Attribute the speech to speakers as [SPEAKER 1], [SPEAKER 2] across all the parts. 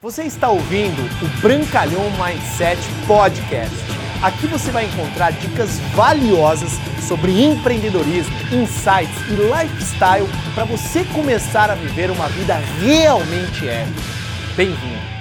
[SPEAKER 1] Você está ouvindo o Brancalhão Mindset Podcast. Aqui você vai encontrar dicas valiosas sobre empreendedorismo, insights e lifestyle para você começar a viver uma vida realmente épica. Bem-vindo!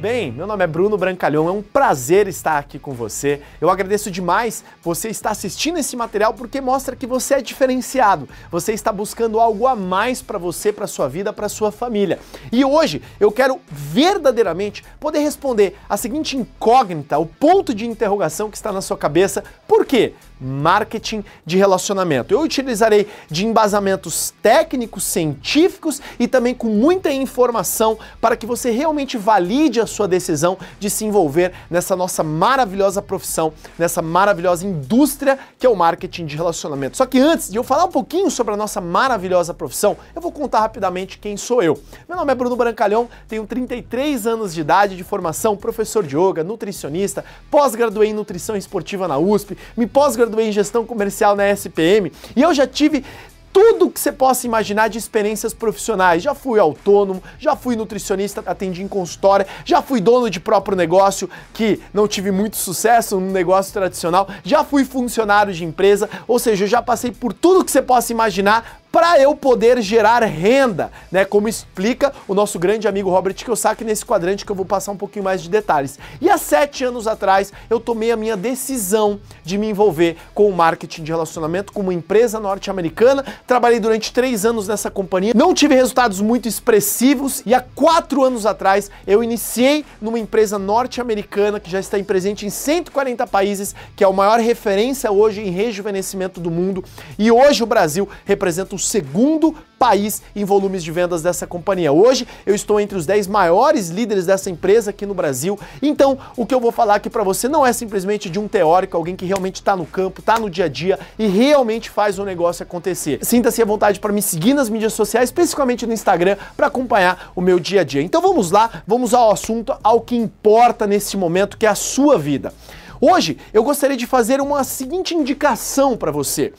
[SPEAKER 1] Bem? Meu nome é Bruno Brancalhão, é um prazer estar aqui com você. Eu agradeço demais você estar assistindo esse material porque mostra que você é diferenciado. Você está buscando algo a mais para você, para sua vida, para sua família. E hoje eu quero verdadeiramente poder responder a seguinte incógnita, o ponto de interrogação que está na sua cabeça. Por quê? Marketing de relacionamento. Eu utilizarei de embasamentos técnicos, científicos e também com muita informação para que você realmente valide a sua decisão de se envolver nessa nossa maravilhosa profissão, nessa maravilhosa indústria que é o marketing de relacionamento. Só que antes de eu falar um pouquinho sobre a nossa maravilhosa profissão, eu vou contar rapidamente quem sou eu. Meu nome é Bruno Brancalhão, tenho 33 anos de idade, de formação, professor de yoga, nutricionista, pós-graduei em nutrição esportiva na USP, me pós-graduei graduei em gestão comercial na SPM e eu já tive tudo que você possa imaginar de experiências profissionais. Já fui autônomo, já fui nutricionista, atendi em consultória, já fui dono de próprio negócio que não tive muito sucesso no negócio tradicional, já fui funcionário de empresa, ou seja, eu já passei por tudo que você possa imaginar para eu poder gerar renda, né? Como explica o nosso grande amigo Robert Kiyosaki nesse quadrante que eu vou passar um pouquinho mais de detalhes. E há sete anos atrás eu tomei a minha decisão de me envolver com o marketing de relacionamento com uma empresa norte-americana. Trabalhei durante três anos nessa companhia, não tive resultados muito expressivos e há quatro anos atrás eu iniciei numa empresa norte-americana que já está presente em 140 países, que é a maior referência hoje em rejuvenescimento do mundo. E hoje o Brasil representa segundo país em volumes de vendas dessa companhia. Hoje eu estou entre os 10 maiores líderes dessa empresa aqui no Brasil. Então, o que eu vou falar aqui para você não é simplesmente de um teórico, alguém que realmente está no campo, está no dia a dia e realmente faz o negócio acontecer. Sinta-se à vontade para me seguir nas mídias sociais, especificamente no Instagram, para acompanhar o meu dia a dia. Então vamos lá, vamos ao assunto, ao que importa nesse momento, que é a sua vida. Hoje eu gostaria de fazer uma seguinte indicação para você.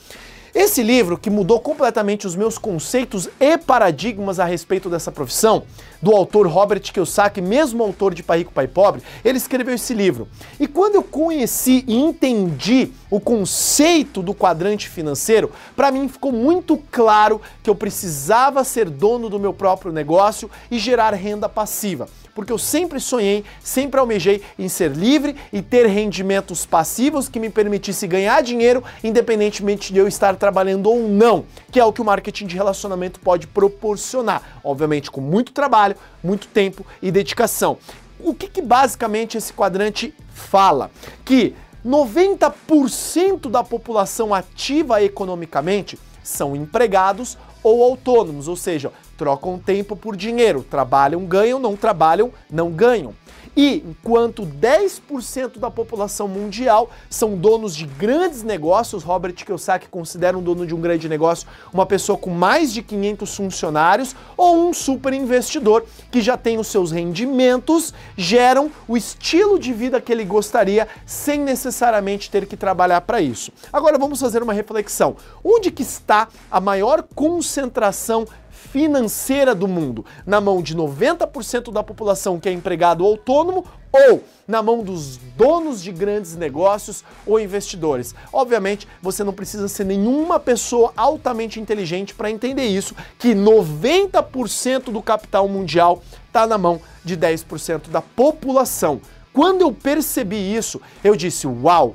[SPEAKER 1] Esse livro, que mudou completamente os meus conceitos e paradigmas a respeito dessa profissão, do autor Robert Kiyosaki, mesmo autor de Pai Rico, Pai Pobre, ele escreveu esse livro. E quando eu conheci e entendi o conceito do quadrante financeiro, para mim ficou muito claro que eu precisava ser dono do meu próprio negócio e gerar renda passiva porque eu sempre sonhei, sempre almejei em ser livre e ter rendimentos passivos que me permitisse ganhar dinheiro independentemente de eu estar trabalhando ou não, que é o que o marketing de relacionamento pode proporcionar. Obviamente com muito trabalho, muito tempo e dedicação. O que, que basicamente esse quadrante fala? Que 90% da população ativa economicamente são empregados ou autônomos, ou seja, trocam tempo por dinheiro, trabalham, ganham, não trabalham, não ganham. E enquanto 10% da população mundial são donos de grandes negócios, Robert Kiyosaki considera um dono de um grande negócio uma pessoa com mais de 500 funcionários ou um super investidor que já tem os seus rendimentos, geram o estilo de vida que ele gostaria sem necessariamente ter que trabalhar para isso. Agora vamos fazer uma reflexão. Onde que está a maior concentração financeira do mundo na mão de 90% da população que é empregado autônomo ou na mão dos donos de grandes negócios ou investidores. Obviamente, você não precisa ser nenhuma pessoa altamente inteligente para entender isso, que 90% do capital mundial está na mão de 10% da população. Quando eu percebi isso, eu disse: "Uau,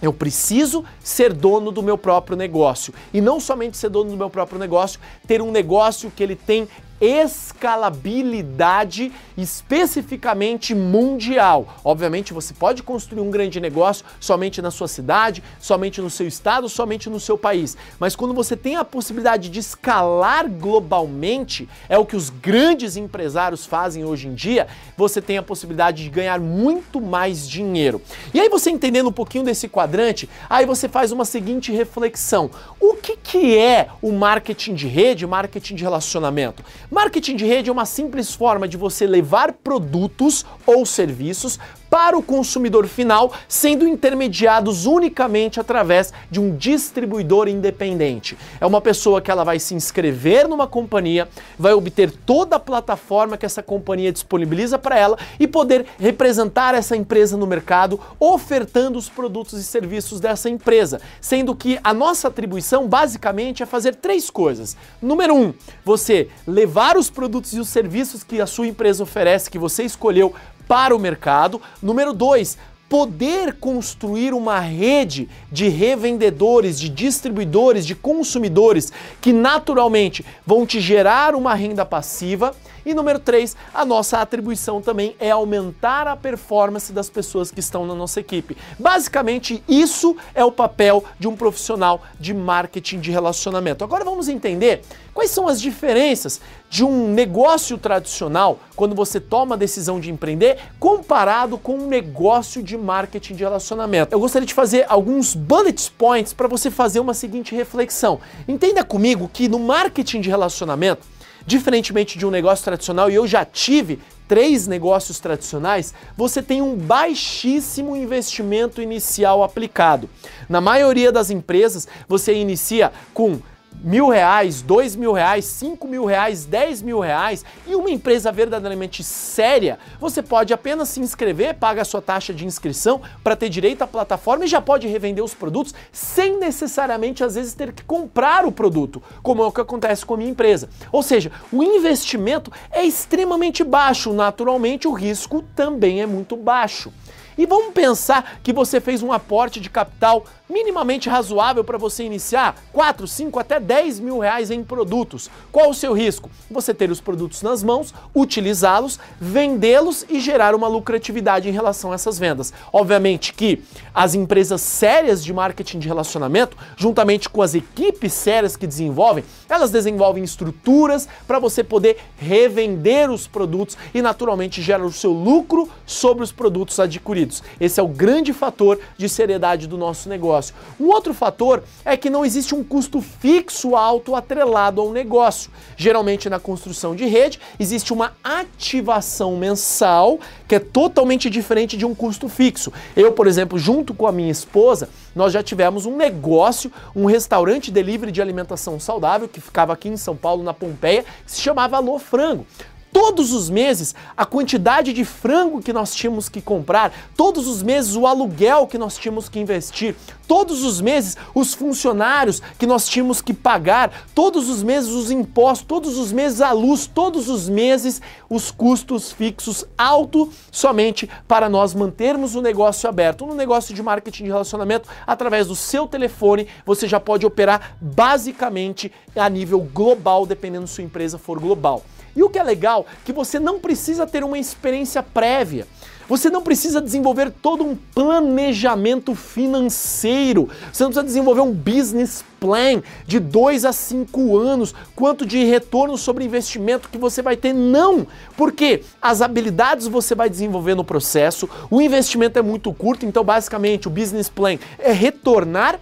[SPEAKER 1] eu preciso ser dono do meu próprio negócio. E não somente ser dono do meu próprio negócio, ter um negócio que ele tem escalabilidade especificamente mundial. Obviamente, você pode construir um grande negócio somente na sua cidade, somente no seu estado, somente no seu país. Mas quando você tem a possibilidade de escalar globalmente, é o que os grandes empresários fazem hoje em dia, você tem a possibilidade de ganhar muito mais dinheiro. E aí você entendendo um pouquinho desse quadrante, aí você faz uma seguinte reflexão. O que, que é o marketing de rede, marketing de relacionamento? Marketing de rede é uma simples forma de você levar produtos ou serviços para o consumidor final, sendo intermediados unicamente através de um distribuidor independente. É uma pessoa que ela vai se inscrever numa companhia, vai obter toda a plataforma que essa companhia disponibiliza para ela e poder representar essa empresa no mercado, ofertando os produtos e serviços dessa empresa, sendo que a nossa atribuição basicamente é fazer três coisas. Número um, você levar os produtos e os serviços que a sua empresa oferece, que você escolheu para o mercado. Número dois, poder construir uma rede de revendedores, de distribuidores, de consumidores que naturalmente vão te gerar uma renda passiva. E número 3, a nossa atribuição também é aumentar a performance das pessoas que estão na nossa equipe. Basicamente, isso é o papel de um profissional de marketing de relacionamento. Agora vamos entender quais são as diferenças de um negócio tradicional, quando você toma a decisão de empreender, comparado com um negócio de marketing de relacionamento. Eu gostaria de fazer alguns bullet points para você fazer uma seguinte reflexão. Entenda comigo que no marketing de relacionamento, Diferentemente de um negócio tradicional, e eu já tive três negócios tradicionais, você tem um baixíssimo investimento inicial aplicado. Na maioria das empresas, você inicia com mil reais, dois mil reais, cinco mil reais, dez mil reais e uma empresa verdadeiramente séria, você pode apenas se inscrever, paga a sua taxa de inscrição para ter direito à plataforma e já pode revender os produtos sem necessariamente às vezes ter que comprar o produto, como é o que acontece com a minha empresa. Ou seja, o investimento é extremamente baixo, naturalmente o risco também é muito baixo. E vamos pensar que você fez um aporte de capital minimamente razoável para você iniciar 4, 5, até 10 mil reais em produtos. Qual o seu risco? Você ter os produtos nas mãos, utilizá-los, vendê-los e gerar uma lucratividade em relação a essas vendas. Obviamente que as empresas sérias de marketing de relacionamento, juntamente com as equipes sérias que desenvolvem, elas desenvolvem estruturas para você poder revender os produtos e naturalmente gerar o seu lucro sobre os produtos adquiridos. Esse é o grande fator de seriedade do nosso negócio negócio. Um outro fator é que não existe um custo fixo alto atrelado ao negócio. Geralmente na construção de rede existe uma ativação mensal que é totalmente diferente de um custo fixo. Eu, por exemplo, junto com a minha esposa, nós já tivemos um negócio, um restaurante delivery de alimentação saudável que ficava aqui em São Paulo, na Pompeia, que se chamava Alô Frango todos os meses a quantidade de frango que nós tínhamos que comprar, todos os meses o aluguel que nós tínhamos que investir, todos os meses os funcionários que nós tínhamos que pagar, todos os meses os impostos, todos os meses a luz, todos os meses os custos fixos alto somente para nós mantermos o negócio aberto. No negócio de marketing de relacionamento, através do seu telefone, você já pode operar basicamente a nível global, dependendo se sua empresa for global. E o que é legal, que você não precisa ter uma experiência prévia. Você não precisa desenvolver todo um planejamento financeiro. Você não precisa desenvolver um business plan de dois a cinco anos, quanto de retorno sobre investimento que você vai ter. Não! Porque as habilidades você vai desenvolver no processo, o investimento é muito curto, então basicamente o business plan é retornar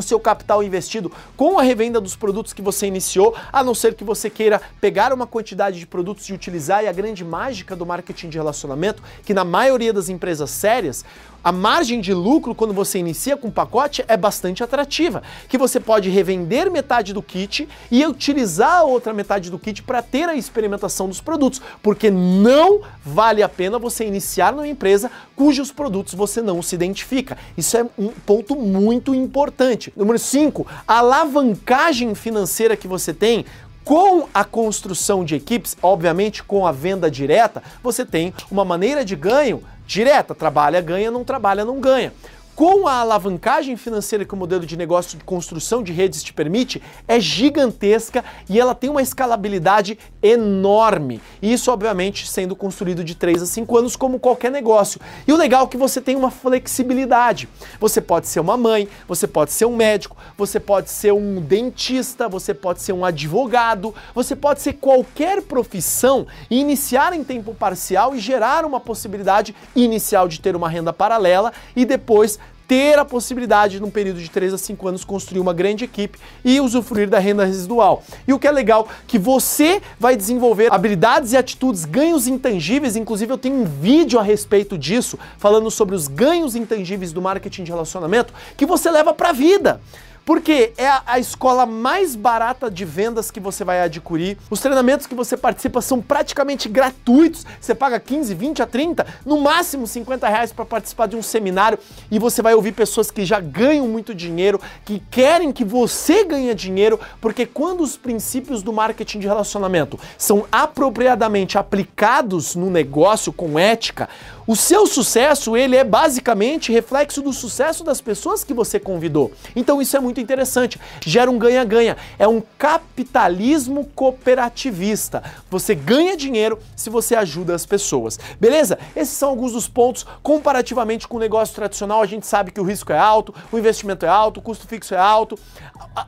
[SPEAKER 1] o seu capital investido com a revenda dos produtos que você iniciou, a não ser que você queira pegar uma quantidade de produtos e utilizar, e a grande mágica do marketing de relacionamento, que na maioria das empresas sérias, a margem de lucro quando você inicia com um pacote é bastante atrativa, que você pode revender metade do kit e utilizar a outra metade do kit para ter a experimentação dos produtos, porque não vale a pena você iniciar numa empresa cujos produtos você não se identifica. Isso é um ponto muito importante. Número 5, a alavancagem financeira que você tem com a construção de equipes, obviamente com a venda direta, você tem uma maneira de ganho direta, trabalha, ganha, não trabalha, não ganha com a alavancagem financeira que o modelo de negócio de construção de redes te permite, é gigantesca e ela tem uma escalabilidade enorme. Isso, obviamente, sendo construído de 3 a 5 anos, como qualquer negócio. E o legal é que você tem uma flexibilidade. Você pode ser uma mãe, você pode ser um médico, você pode ser um dentista, você pode ser um advogado, você pode ser qualquer profissão e iniciar em tempo parcial e gerar uma possibilidade inicial de ter uma renda paralela e depois ter a possibilidade, num período de 3 a 5 anos, construir uma grande equipe e usufruir da renda residual. E o que é legal, que você vai desenvolver habilidades e atitudes, ganhos intangíveis, inclusive eu tenho um vídeo a respeito disso, falando sobre os ganhos intangíveis do marketing de relacionamento, que você leva para a vida. Porque é a, a, escola mais barata de vendas que você vai adquirir. Os treinamentos que você participa são praticamente gratuitos. Você paga 15, 20 a 30, no máximo 50 reais para participar de um seminário e você vai ouvir pessoas que já ganham muito dinheiro, que querem que você ganhe dinheiro, porque quando os princípios do marketing de relacionamento são apropriadamente aplicados no negócio com ética, o seu sucesso, ele é basicamente reflexo do sucesso das pessoas que você convidou. Então isso é muito interessante, gera um ganha-ganha, é um capitalismo cooperativista. Você ganha dinheiro se você ajuda as pessoas. Beleza? Esses são alguns dos pontos comparativamente com o negócio tradicional, a gente sabe que o risco é alto, o investimento é alto, o custo fixo é alto,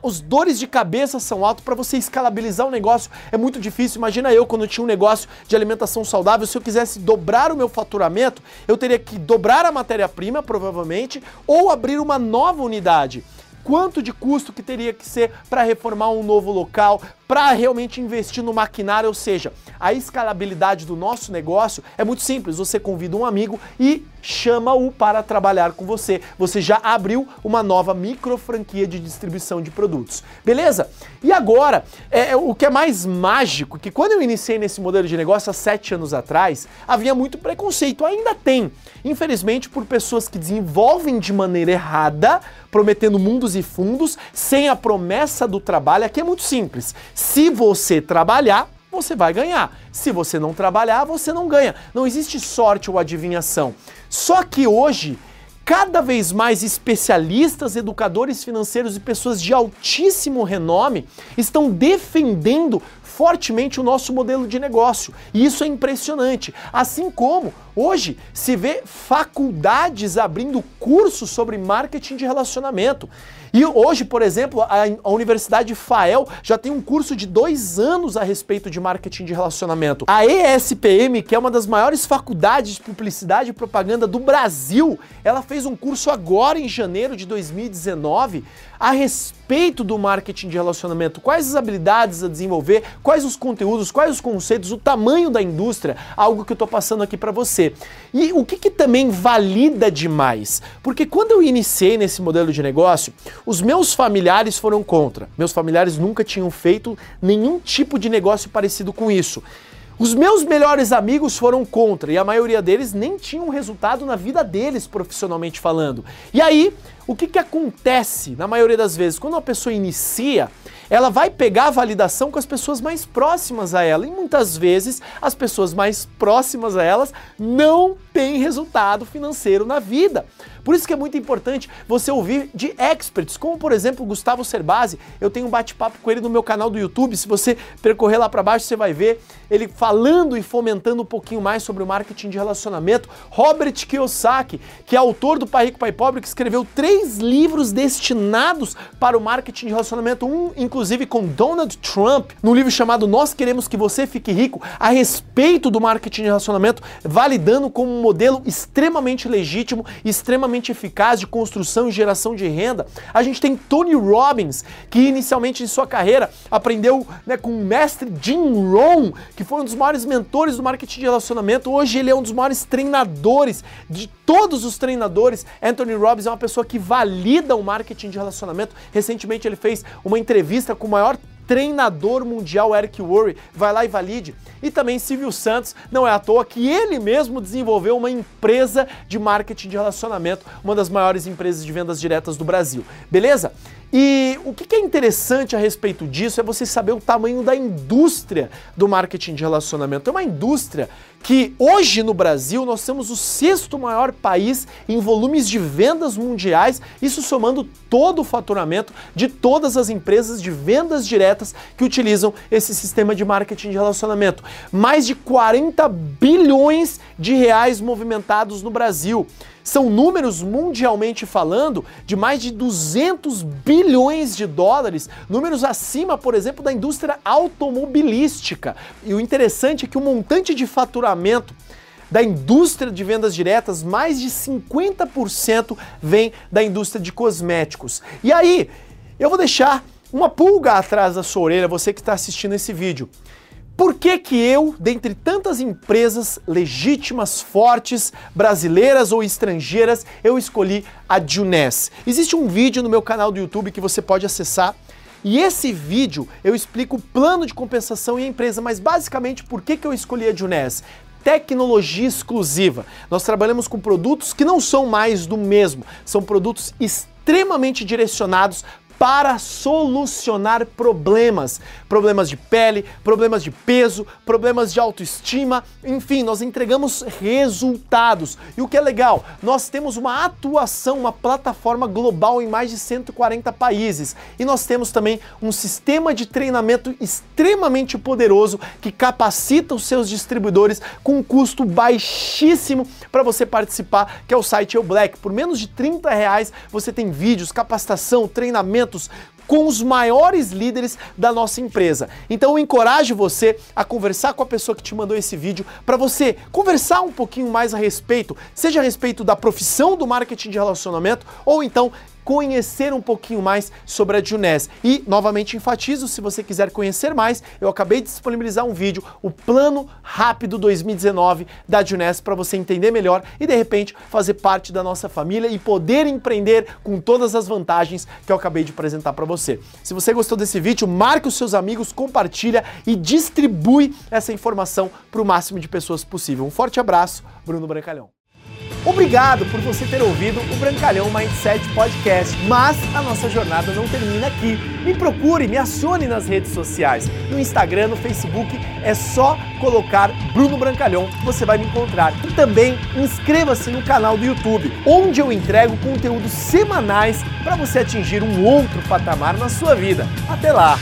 [SPEAKER 1] os dores de cabeça são altos para você escalabilizar o negócio. É muito difícil. Imagina eu quando eu tinha um negócio de alimentação saudável, se eu quisesse dobrar o meu faturamento, eu teria que dobrar a matéria-prima, provavelmente, ou abrir uma nova unidade. Quanto de custo que teria que ser para reformar um novo local, para realmente investir no maquinário, ou seja, a escalabilidade do nosso negócio é muito simples. Você convida um amigo e chama-o para trabalhar com você. Você já abriu uma nova micro franquia de distribuição de produtos. Beleza? E agora, é, é, o que é mais mágico, que quando eu iniciei nesse modelo de negócio há sete anos atrás, havia muito preconceito, ainda tem. Infelizmente, por pessoas que desenvolvem de maneira errada, prometendo mundos e fundos, sem a promessa do trabalho, aqui é muito simples. Se você trabalhar, você vai ganhar. Se você não trabalhar, você não ganha. Não existe sorte ou adivinhação. Só que hoje, cada vez mais especialistas, educadores financeiros e pessoas de altíssimo renome estão defendendo fortemente o nosso modelo de negócio. E isso é impressionante. Assim como hoje se vê faculdades abrindo cursos sobre marketing de relacionamento. E hoje, por exemplo, a, a Universidade Fael já tem um curso de dois anos a respeito de marketing de relacionamento. A ESPM, que é uma das maiores faculdades de publicidade e propaganda do Brasil, ela fez um curso agora em janeiro de 2019 a respeito do marketing de relacionamento, quais as habilidades a desenvolver, quais os conteúdos, quais os conceitos, o tamanho da indústria, algo que eu estou passando aqui para você. E o que, que também valida demais? Porque quando eu iniciei nesse modelo de negócio, os meus familiares foram contra. Meus familiares nunca tinham feito nenhum tipo de negócio parecido com isso. Os meus melhores amigos foram contra e a maioria deles nem tinham resultado na vida deles, profissionalmente falando. E aí, o que, que acontece na maioria das vezes? Quando uma pessoa inicia, ela vai pegar a validação com as pessoas mais próximas a ela. E muitas vezes as pessoas mais próximas a elas não têm resultado financeiro na vida. Por isso que é muito importante você ouvir de experts, como por exemplo Gustavo Cerbasi. Eu tenho um bate-papo com ele no meu canal do YouTube. Se você percorrer lá para baixo, você vai ver ele falando e fomentando um pouquinho mais sobre o marketing de relacionamento. Robert Kiyosaki, que é autor do Pai Rico, Pai Pobre, que escreveu três livros destinados para o marketing de relacionamento. Um, inclusive, com Donald Trump, no livro chamado Nós Queremos Que Você Fique Rico, a respeito do marketing de relacionamento, validando como um modelo extremamente legítimo, extremamente extremamente eficaz de construção e geração de renda. A gente tem Tony Robbins, que inicialmente em sua carreira aprendeu né, com o mestre Jim Rohn, que foi um dos maiores mentores do marketing de relacionamento. Hoje ele é um dos maiores treinadores de todos os treinadores. Anthony Robbins é uma pessoa que valida o marketing de relacionamento. Recentemente ele fez uma entrevista com o maior treinador mundial Eric Worre, vai lá e valide. E também Silvio Santos, não é à toa que ele mesmo desenvolveu uma empresa de marketing de relacionamento, uma das maiores empresas de vendas diretas do Brasil. Beleza? E o que é interessante a respeito disso é você saber o tamanho da indústria do marketing de relacionamento. É uma indústria que hoje no Brasil nós temos o sexto maior país em volumes de vendas mundiais, isso somando todo o faturamento de todas as empresas de vendas diretas que utilizam esse sistema de marketing de relacionamento. Mais de 40 bilhões de reais movimentados no Brasil. São números mundialmente falando de mais de 200 bilhões de dólares, números acima, por exemplo, da indústria automobilística. E o interessante é que o montante de faturamento da indústria de vendas diretas, mais de 50% vem da indústria de cosméticos. E aí, eu vou deixar uma pulga atrás da sua orelha, você que está assistindo esse vídeo. Por que que eu, dentre tantas empresas legítimas, fortes, brasileiras ou estrangeiras, eu escolhi a Juness? Existe um vídeo no meu canal do YouTube que você pode acessar e esse vídeo eu explico o plano de compensação e a empresa, mas basicamente por que, que eu escolhi a Juness? Tecnologia exclusiva. Nós trabalhamos com produtos que não são mais do mesmo, são produtos extremamente direcionados para solucionar problemas. Problemas de pele, problemas de peso, problemas de autoestima, enfim, nós entregamos resultados. E o que é legal, nós temos uma atuação, uma plataforma global em mais de 140 países. E nós temos também um sistema de treinamento extremamente poderoso que capacita os seus distribuidores com um custo baixíssimo para você participar, que é o site Eu Black. Por menos de 30 reais você tem vídeos, capacitação, treinamento com os maiores líderes da nossa empresa. Então eu encorajo você a conversar com a pessoa que te mandou esse vídeo para você conversar um pouquinho mais a respeito, seja a respeito da profissão do marketing de relacionamento ou então conhecer um pouquinho mais sobre a Juness. E, novamente enfatizo, se você quiser conhecer mais, eu acabei de disponibilizar um vídeo, o Plano Rápido 2019 da Juness, para você entender melhor e, de repente, fazer parte da nossa família e poder empreender com todas as vantagens que eu acabei de apresentar para você. Se você gostou desse vídeo, marque os seus amigos, compartilha e distribui essa informação para o máximo de pessoas possível. Um forte abraço, Bruno Brancalhão. Obrigado por você ter ouvido o Brancalhão Mindset Podcast, mas a nossa jornada não termina aqui. Me procure, me acione nas redes sociais. No Instagram, no Facebook, é só colocar Bruno Brancalhão, você vai me encontrar. E também inscreva-se no canal do YouTube, onde eu entrego conteúdos semanais para você atingir um outro patamar na sua vida. Até lá!